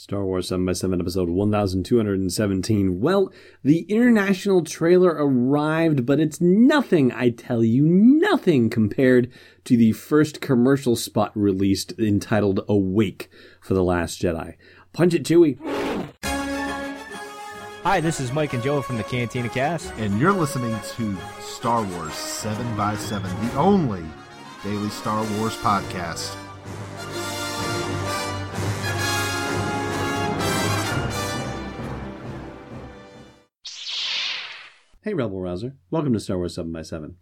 Star Wars 7 by 7 episode 1217. Well, the international trailer arrived, but it's nothing, I tell you, nothing compared to the first commercial spot released entitled Awake for The Last Jedi. Punch it, Chewie. Hi, this is Mike and Joe from the Cantina Cast. And you're listening to Star Wars 7 by 7 the only daily Star Wars podcast. Hey, Rebel Rouser. Welcome to Star Wars 7 by 7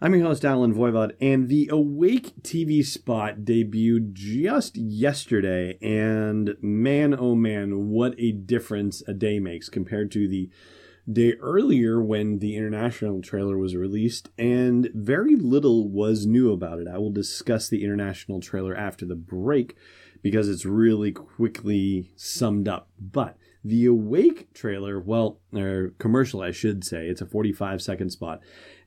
I'm your host, Allen Voivod, and the Awake TV spot debuted just yesterday, and man, oh man, what a difference a day makes compared to the day earlier when the international trailer was released, and very little was new about it. I will discuss the international trailer after the break because it's really quickly summed up. But the Awake trailer, well, or commercial, I should say, it's a 45 second spot.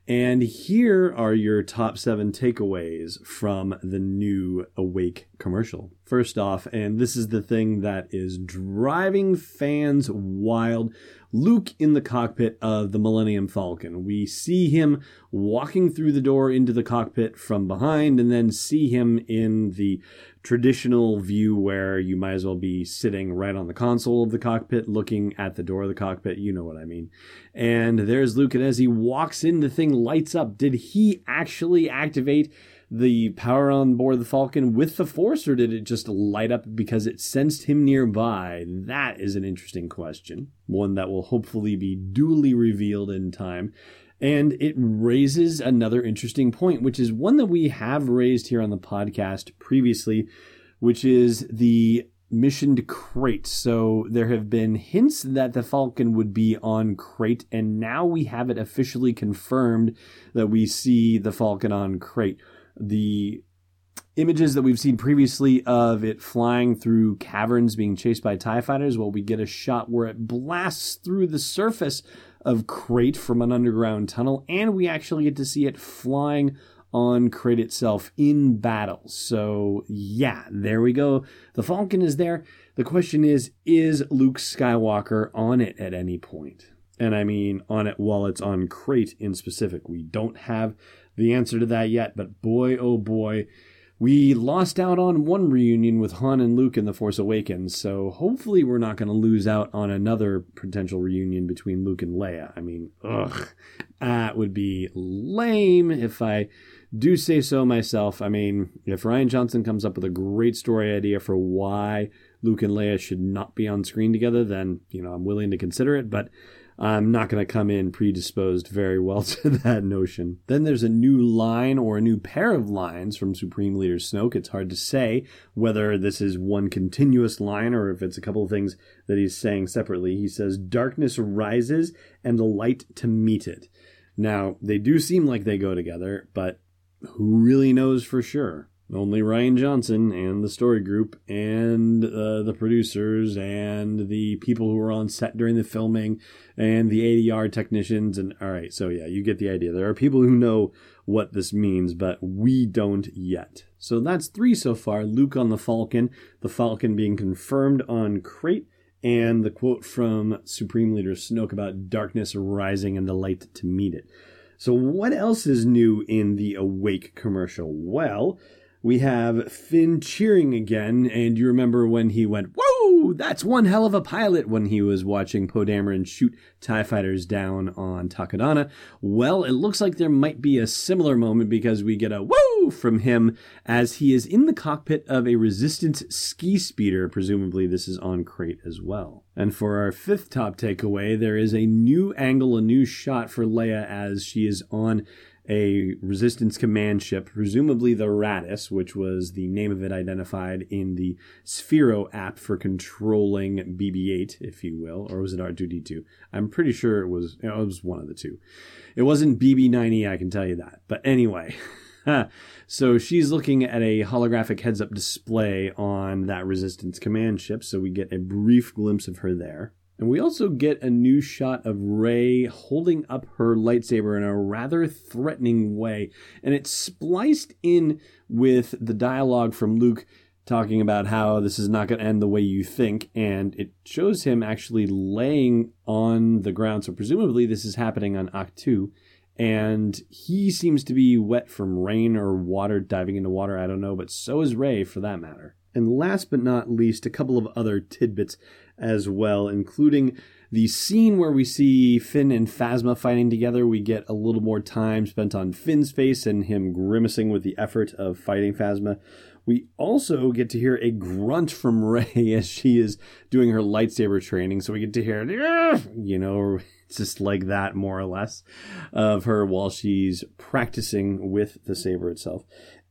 And here are your top seven takeaways from the new Awake commercial. First off, and this is the thing that is driving fans wild Luke in the cockpit of the Millennium Falcon. We see him walking through the door into the cockpit from behind, and then see him in the traditional view where you might as well be sitting right on the console of the cockpit looking at the door of the cockpit. You know what I mean. And there's Luke, and as he walks in, the thing lights up. Did he actually activate? The power on board the Falcon with the Force, or did it just light up because it sensed him nearby? That is an interesting question, one that will hopefully be duly revealed in time. And it raises another interesting point, which is one that we have raised here on the podcast previously, which is the mission to Crait. So there have been hints that the Falcon would be on Crait, and now we have it officially confirmed that we see the Falcon on Crait the images that we've seen previously of it flying through caverns being chased by TIE fighters, well, we get a shot where it blasts through the surface of Crait from an underground tunnel, and we actually get to see it flying on Crait itself in battle. So, yeah, there we go. The Falcon is there. The question is is Luke Skywalker on it at any point? And I mean on it while it's on Crait in specific. We don't have the answer to that yet, but boy, oh boy, we lost out on one reunion with Han and Luke in The Force Awakens, so hopefully we're not going to lose out on another potential reunion between Luke and Leia. I mean, ugh, that would be lame if I do say so myself. I mean, if Rian Johnson comes up with a great story idea for why Luke and Leia should not be on screen together, then, you know, I'm willing to consider it, but I'm not going to come in predisposed very well to that notion. Then there's a new line or a new pair of lines from Supreme Leader Snoke. It's hard to say whether this is one continuous line or if it's a couple of things that he's saying separately. He says, Darkness rises and the light to meet it. Now, they do seem like they go together, but who really knows for sure? Only Rian Johnson and the story group and uh, the producers and the people who were on set during the filming and the ADR technicians and all right so yeah you get the idea. There are people who know what this means but we don't yet. So that's three so far. Luke on the Falcon the Falcon being confirmed on Crait. and the quote from Supreme Leader Snoke about darkness rising and the light to meet it. So what else is new in the Awake commercial? Well we have Finn cheering again, and you remember when he went, Whoa, that's one hell of a pilot when he was watching Poe Dameron shoot TIE fighters down on Takodana. Well, it looks like there might be a similar moment because we get a whoa from him as he is in the cockpit of a Resistance ski speeder. Presumably, this is on Crait as well. And for our fifth top takeaway, there is a new angle, a new shot for Leia as she is on a resistance command ship, presumably the Raddus, which was the name of it identified in the Sphero app for controlling BB-8, if you will, or was it R2D2? I'm pretty sure it was it was one of the two. It wasn't BB-9E, I can tell you that. But anyway. so she's looking at a holographic heads up display on that resistance command ship, so we get a brief glimpse of her there. And we also get a new shot of Rey holding up her lightsaber in a rather threatening way. And it's spliced in with the dialogue from Luke talking about how this is not going to end the way you think. And it shows him actually laying on the ground. So presumably this is happening on Ahch-To. And he seems to be wet from rain or water, diving into water. I don't know. But so is Rey for that matter. And last but not least, a couple of other tidbits as well, including the scene where we see Finn and Phasma fighting together. We get a little more time spent on Finn's face and him grimacing with the effort of fighting Phasma. We also get to hear a grunt from Rey as she is doing her lightsaber training. So we get to hear, you know, just like that more or less of her while she's practicing with the saber itself.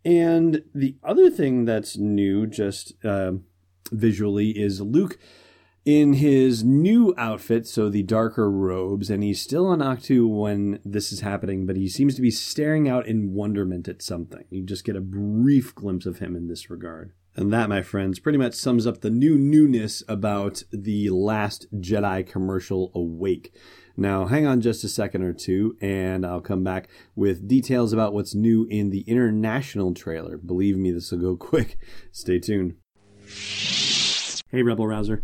And the other thing that's new, just uh, visually, is Luke in his new outfit, so the darker robes, and he's still on Ahch-To when this is happening, but he seems to be staring out in wonderment at something. You just get a brief glimpse of him in this regard. And that, my friends, pretty much sums up the new newness about the last Jedi commercial Awake. Now, hang on just a second or two, and I'll come back with details about what's new in the international trailer. Believe me, this will go quick. Stay tuned. Hey, Rebel Rouser.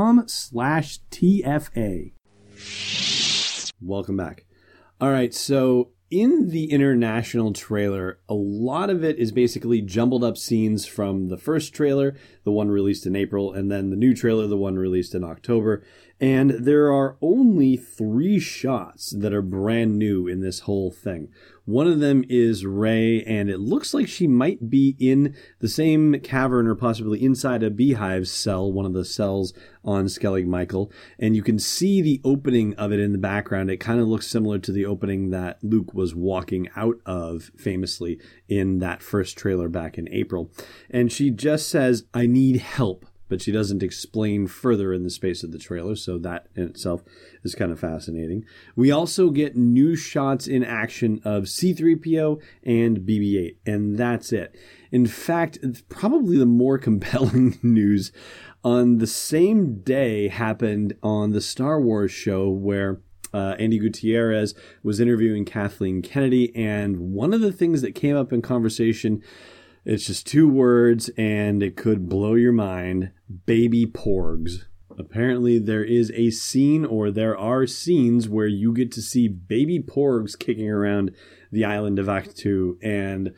slash TFA. Welcome back. All right, so in the international trailer, a lot of it is basically jumbled up scenes from the first trailer, the one released in April, and then the new trailer, the one released in October. And there are only three shots that are brand new in this whole thing. One of them is Rey, and it looks like she might be in the same cavern or possibly inside a beehive cell, one of the cells on Skellig Michael. And you can see the opening of it in the background. It kind of looks similar to the opening that Luke was walking out of famously in that first trailer back in April. And she just says, I need help but she doesn't explain further in the space of the trailer, so that in itself is kind of fascinating. We also get new shots in action of C3PO and BB 8, and that's it. In fact, probably the more compelling news on the same day happened on the Star Wars show where uh, Andi Gutierrez was interviewing Kathleen Kennedy, and one of the things that came up in conversation it's just two words and it could blow your mind baby porgs. Apparently, there is a scene, or there are scenes, where you get to see baby porgs kicking around the island of Ahch-To. And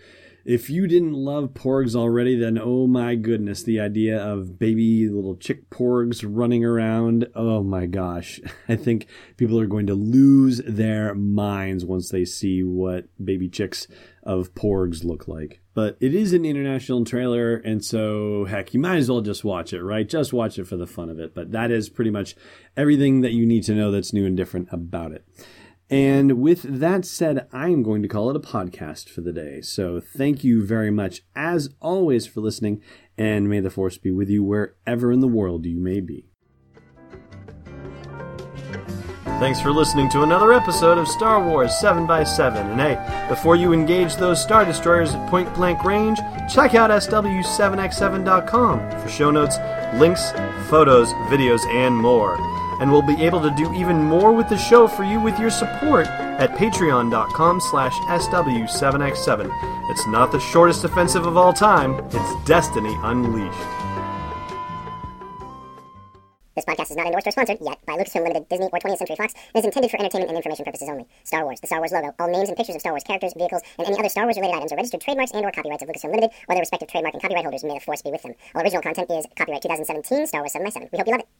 if you didn't love porgs already, then oh my goodness, the idea of baby little chick porgs running around, oh my gosh. I think people are going to lose their minds once they see what baby chicks of porgs look like. But it is an international trailer, and so heck, you might as well just watch it, right? Just watch it for the fun of it. But that is pretty much everything that you need to know that's new and different about it. And with that said, I'm going to call it a podcast for the day. So thank you very much, as always, for listening, and may the force be with you wherever in the world you may be. Thanks for listening to another episode of Star Wars 7x7. And hey, before you engage those Star Destroyers at point blank range, check out SW7x7.com for show notes, links, photos, videos, and more. And we'll be able to do even more with the show for you with your support at patreon.com slash SW7x7. It's not the shortest offensive of all time, it's Destiny Unleashed. This podcast is not endorsed or sponsored yet by Lucasfilm Limited, Disney, or 20th Century Fox, and is intended for entertainment and information purposes only. Star Wars, the Star Wars logo, all names and pictures of Star Wars characters, vehicles, and any other Star Wars related items are registered trademarks and or copyrights of Lucasfilm Limited, or their respective trademark and copyright holders. May the force be with them. All original content is copyright 2017 Star Wars 7 by 7 We hope you love it.